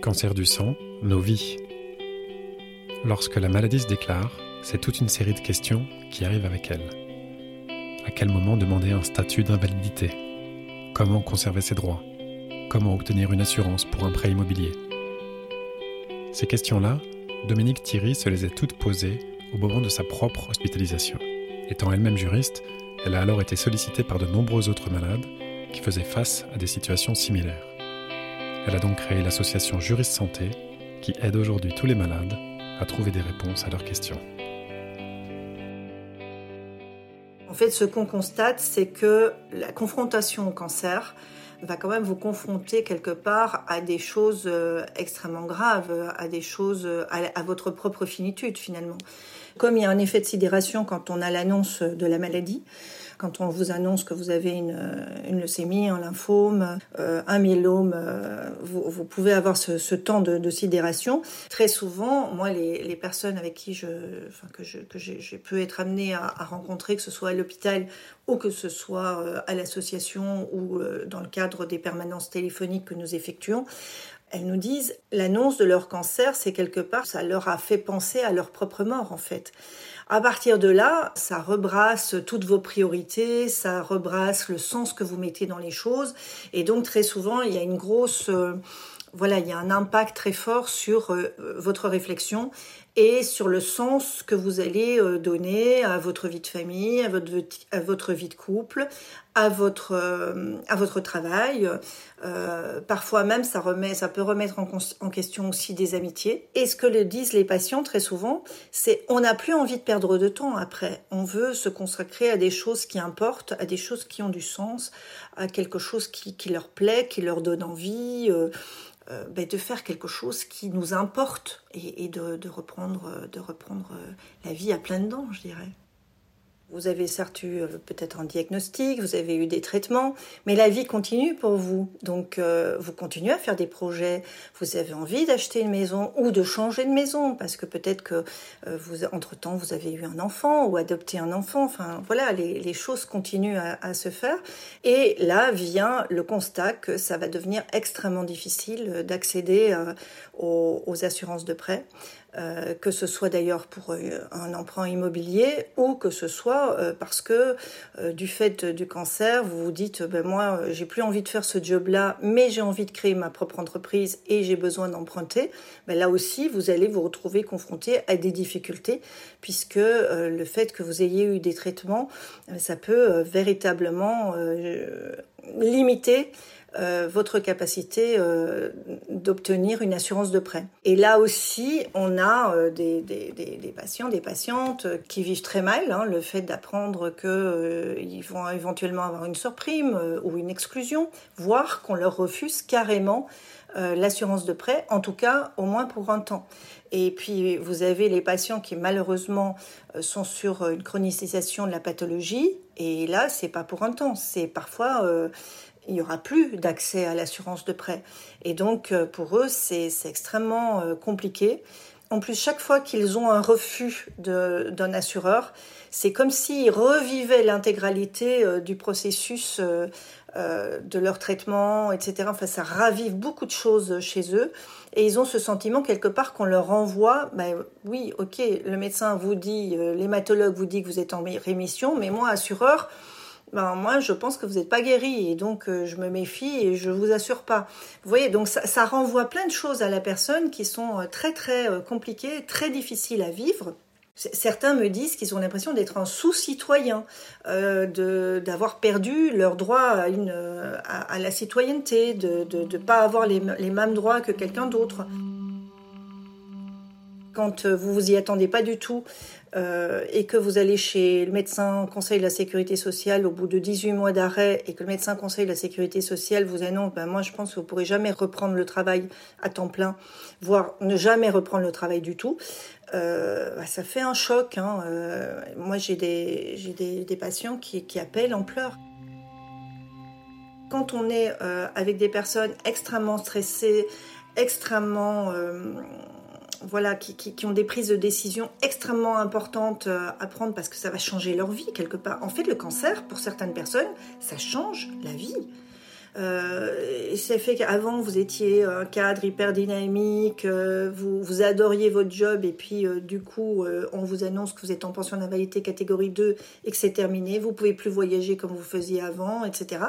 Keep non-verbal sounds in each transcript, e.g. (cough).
Cancer du sang, nos vies. Lorsque la maladie se déclare, c'est toute une série de questions qui arrivent avec elle. À quel moment demander un statut d'invalidité? Comment conserver ses droits? Comment obtenir une assurance pour un prêt immobilier? Ces questions-là, Dominique Thierry se les a toutes posées au moment de sa propre hospitalisation. Étant elle-même juriste, elle a alors été sollicitée par de nombreux autres malades qui faisaient face à des situations similaires. Elle a donc créé l'association Juriste Santé qui aide aujourd'hui tous les malades à trouver des réponses à leurs questions. En fait, ce qu'on constate, c'est que la confrontation au cancer va quand même vous confronter quelque part à des choses euh, extrêmement graves, à des choses, euh, à, votre propre finitude finalement. Comme il y a un effet de sidération quand on a l'annonce de la maladie, quand on vous annonce que vous avez une, une leucémie, un lymphome, euh, un myélome, euh, vous, pouvez avoir ce, temps de, sidération. Très souvent, moi, les, personnes avec qui je, enfin, que j'ai pu être amenée à, rencontrer, que ce soit à l'hôpital ou que ce soit euh, à l'association ou dans le cadre des permanences téléphoniques que nous effectuons, elles nous disent l'annonce de leur cancer, c'est quelque part, ça leur a fait penser à leur propre mort en fait. À partir de là, ça rebrasse toutes vos priorités, ça rebrasse le sens que vous mettez dans les choses. Et donc très souvent, il y a une grosse... Voilà, il y a un impact très fort sur euh, votre réflexion et sur le sens que vous allez euh, donner à votre vie de famille, à votre, votre vie de couple, à votre, euh, à votre travail. Parfois même, ça, remet, ça peut remettre en, en, question aussi des amitiés. Et ce que le disent les patients très souvent, c'est on n'a plus envie de perdre de temps après. On veut se consacrer à des choses qui importent, à des choses qui ont du sens, à quelque chose qui, qui leur plaît, qui leur donne envie. Euh, euh, ben, de faire quelque chose qui nous importe et, de, reprendre, de reprendre la vie à pleines dents, je dirais. Vous avez certes eu euh, peut-être un diagnostic, vous avez eu des traitements, mais la vie continue pour vous. Donc euh, vous continuez à faire des projets. Vous avez envie d'acheter une maison ou de changer de maison parce que peut-être que euh, vous, entre temps, vous avez eu un enfant ou adopté un enfant. Enfin voilà, les, choses continuent à, se faire. Et là vient le constat que ça va devenir extrêmement difficile d'accéder aux, assurances de prêt. Euh, que ce soit d'ailleurs pour euh, un emprunt immobilier ou que ce soit euh, parce que du fait du cancer, vous vous dites ben moi j'ai plus envie de faire ce job-là, mais j'ai envie de créer ma propre entreprise et j'ai besoin d'emprunter. Ben là aussi, vous allez vous retrouver confronté à des difficultés puisque le fait que vous ayez eu des traitements, ça peut véritablement limiter euh, votre capacité euh, d'obtenir une assurance de prêt. Et là aussi, on a euh, des, des, des, patients, des patientes qui vivent très mal hein, le fait d'apprendre qu'ils vont éventuellement avoir une surprime ou une exclusion, voire qu'on leur refuse carrément l'assurance de prêt, en tout cas au moins pour un temps. Et puis vous avez les patients qui malheureusement sont sur une chronicisation de la pathologie, et là c'est pas pour un temps, c'est parfois il n'y aura plus d'accès à l'assurance de prêt. Et donc, euh, pour eux, c'est extrêmement euh, compliqué. En plus, chaque fois qu'ils ont un refus d'un assureur, c'est comme s'ils revivaient l'intégralité euh, du processus de leur traitement, etc. Enfin, ça ravive beaucoup de choses chez eux. Et ils ont ce sentiment quelque part qu'on leur envoie, ben oui, ok, le médecin vous dit, l'hématologue vous dit que vous êtes en rémission, mais moi, assureur, ben moi je pense que vous n'êtes pas guéri et donc euh, je me méfie et je vous assure pas. Vous voyez, donc ça, renvoie plein de choses à la personne qui sont euh, très très euh, compliquées, très difficiles à vivre. Certains me disent qu'ils ont l'impression d'être un sous-citoyen, euh, d'avoir perdu leur droit à, la citoyenneté, de ne pas avoir les, mêmes droits que quelqu'un d'autre. Quand vous vous y attendez pas du tout euh, et que vous allez chez le médecin conseil de la sécurité sociale au bout de 18 mois d'arrêt et que le médecin conseil de la sécurité sociale vous annonce ben moi je pense que vous pourrez jamais reprendre le travail à temps plein voire ne jamais reprendre le travail du tout euh, ben ça fait un choc hein. euh, moi j'ai des j'ai des, patients qui, qui appellent en pleurs quand on est avec des personnes extrêmement stressées extrêmement voilà, qui, qui, ont des prises de décision extrêmement importantes euh, à prendre parce que ça va changer leur vie quelque part. En fait, le cancer, pour certaines personnes, ça change la vie. Euh, c'est fait qu'avant vous étiez un cadre hyper dynamique, euh, vous, vous adoriez votre job et puis euh, du coup on vous annonce que vous êtes en pension d'invalidité catégorie 2 et que c'est terminé, vous pouvez plus voyager comme vous faisiez avant, etc.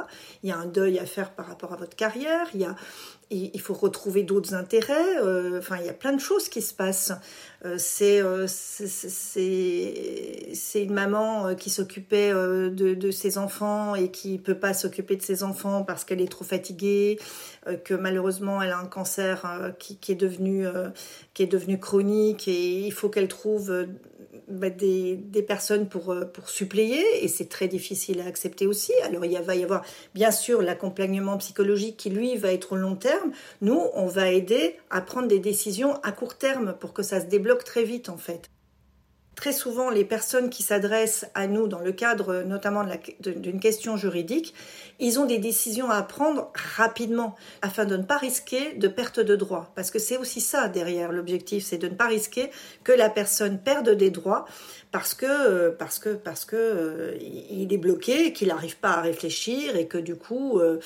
Il y a un deuil à faire par rapport à votre carrière, il y a, il faut retrouver d'autres intérêts. Euh, enfin, il y a plein de choses qui se passent. Euh, euh, c'est une maman qui s'occupait de, ses enfants et qui peut pas s'occuper de ses enfants parce qu'elle est trop fatiguée, que malheureusement elle a un cancer qui, qui, est devenu qui est devenu chronique et il faut qu'elle trouve bah, des, personnes pour, euh, pour suppléer et c'est très difficile à accepter aussi. Alors il va y avoir bien sûr l'accompagnement psychologique qui lui va être au long terme. Nous, on va aider à prendre des décisions à court terme pour que ça se débloque très vite en fait. Très souvent, les personnes qui s'adressent à nous dans le cadre notamment d'une question juridique, ils ont des décisions à prendre rapidement afin de ne pas risquer de perte de droits. Parce que c'est aussi ça derrière l'objectif, c'est de ne pas risquer que la personne perde des droits parce que parce que parce que euh, il est bloqué, qu'il n'arrive pas à réfléchir et que du coup euh,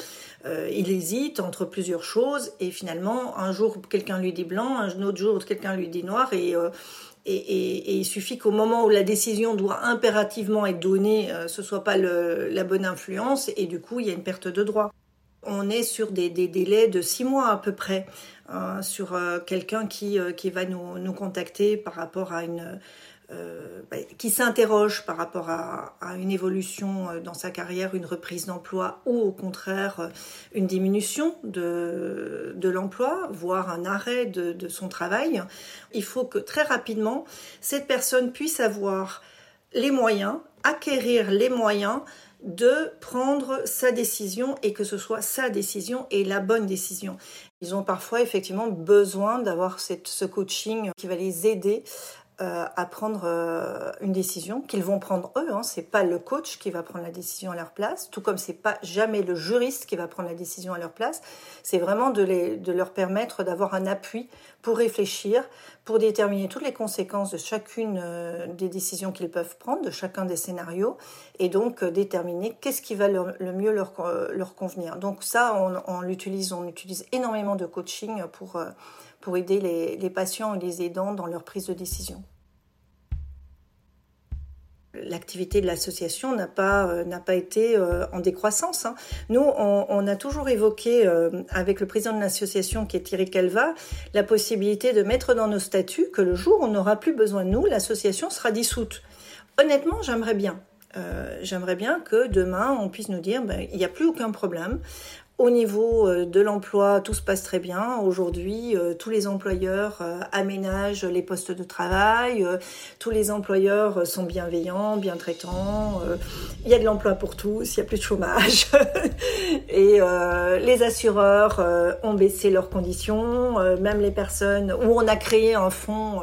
euh, il hésite entre plusieurs choses et finalement un jour quelqu'un lui dit blanc, un autre jour quelqu'un lui dit noir et et, il suffit qu'au moment où la décision doit impérativement être donnée, euh, ce soit pas la bonne influence et du coup il y a une perte de droit. On est sur des, délais de six mois à peu près hein, sur euh, quelqu'un qui, euh, qui va nous, nous, contacter par rapport à une, qui s'interroge par rapport à, une évolution euh, dans sa carrière, une reprise d'emploi ou au contraire euh, une diminution de, de l'emploi, voire un arrêt de, son travail, il faut que très rapidement cette personne puisse avoir les moyens, acquérir les moyens de prendre sa décision et que ce soit sa décision et la bonne décision. Ils ont parfois effectivement besoin d'avoir ce coaching qui va les aider euh, à prendre euh, une décision qu'ils vont prendre eux. Hein. C'est pas le coach qui va prendre la décision à leur place, tout comme c'est pas jamais le juriste qui va prendre la décision à leur place. C'est vraiment de, leur permettre d'avoir un appui pour réfléchir, pour déterminer toutes les conséquences de chacune euh, des décisions qu'ils peuvent prendre, de chacun des scénarios, et donc déterminer qu'est-ce qui va le mieux leur, convenir. Donc ça, on, on l'utilise, on utilise énormément de coaching pour pour aider les, patients et les aidants dans leur prise de décision. L'activité de l'association n'a pas, euh, pas été euh, en décroissance. Hein. Nous, on, a toujours évoqué euh, avec le président de l'association, qui est Thierry Calva, la possibilité de mettre dans nos statuts que le jour où on n'aura plus besoin de nous, l'association sera dissoute. Honnêtement, j'aimerais bien. j'aimerais bien que demain on puisse nous dire ben, il n'y a plus aucun problème. Au niveau euh, de l'emploi, tout se passe très bien. Aujourd'hui, euh, tous les employeurs euh, aménagent les postes de travail, tous les employeurs sont bienveillants, bien traitants, il y a de l'emploi pour tous, il n'y a plus de chômage. (laughs) Et les assureurs ont baissé leurs conditions, même les personnes où on a créé un fonds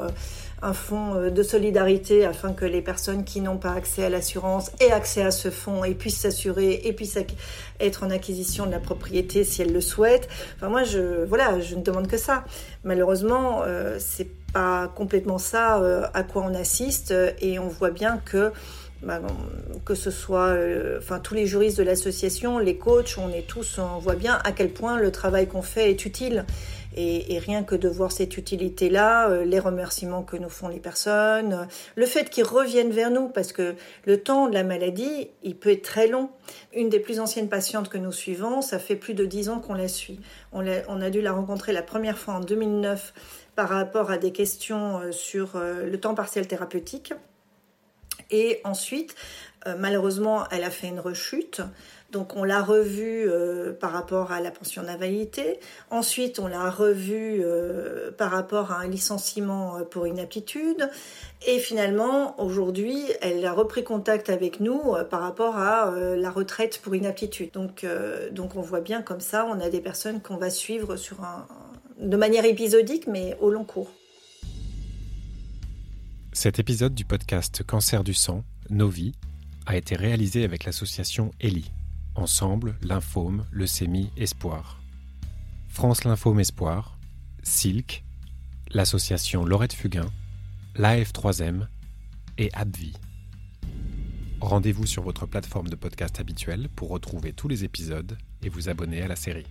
un fonds euh, de solidarité afin que les personnes qui n'ont pas accès à l'assurance aient accès à ce fonds et puissent s'assurer et puissent être en acquisition de la propriété si elles le souhaitent. Enfin moi je voilà, je ne demande que ça. Malheureusement, euh, c'est pas complètement ça euh, à quoi on assiste et on voit bien que que ce soit euh, enfin tous les juristes de l'association, les coachs, on est tous on voit bien à quel point le travail qu'on fait est utile et, rien que de voir cette utilité-là, euh, les remerciements que nous font les personnes, le fait qu'ils reviennent vers nous, parce que le temps de la maladie, il peut être très long. Une des plus anciennes patientes que nous suivons, ça fait plus de dix ans qu'on la suit. On a, on a dû la rencontrer la première fois en 2009 par rapport à des questions euh, sur euh, le temps partiel thérapeutique. Et ensuite, malheureusement, elle a fait une rechute. Donc on l'a revu euh, par rapport à la pension d'invalidité. Ensuite, on l'a revu euh, par rapport à un licenciement euh, pour inaptitude. Et finalement, aujourd'hui, elle a repris contact avec nous par rapport à la retraite pour inaptitude. Donc, donc on voit bien comme ça, on a des personnes qu'on va suivre de manière épisodique, mais au long cours. Cet épisode du podcast Cancer du sang, Nos vies, a été réalisé avec l'association ELI. Ensemble, lymphome, leucémie, espoir. France Lymphome Espoir, Silk, l'association Laurette Fugain, l'AF3M et ABVI. Rendez-vous sur votre plateforme de podcast habituelle pour retrouver tous les épisodes et vous abonner à la série.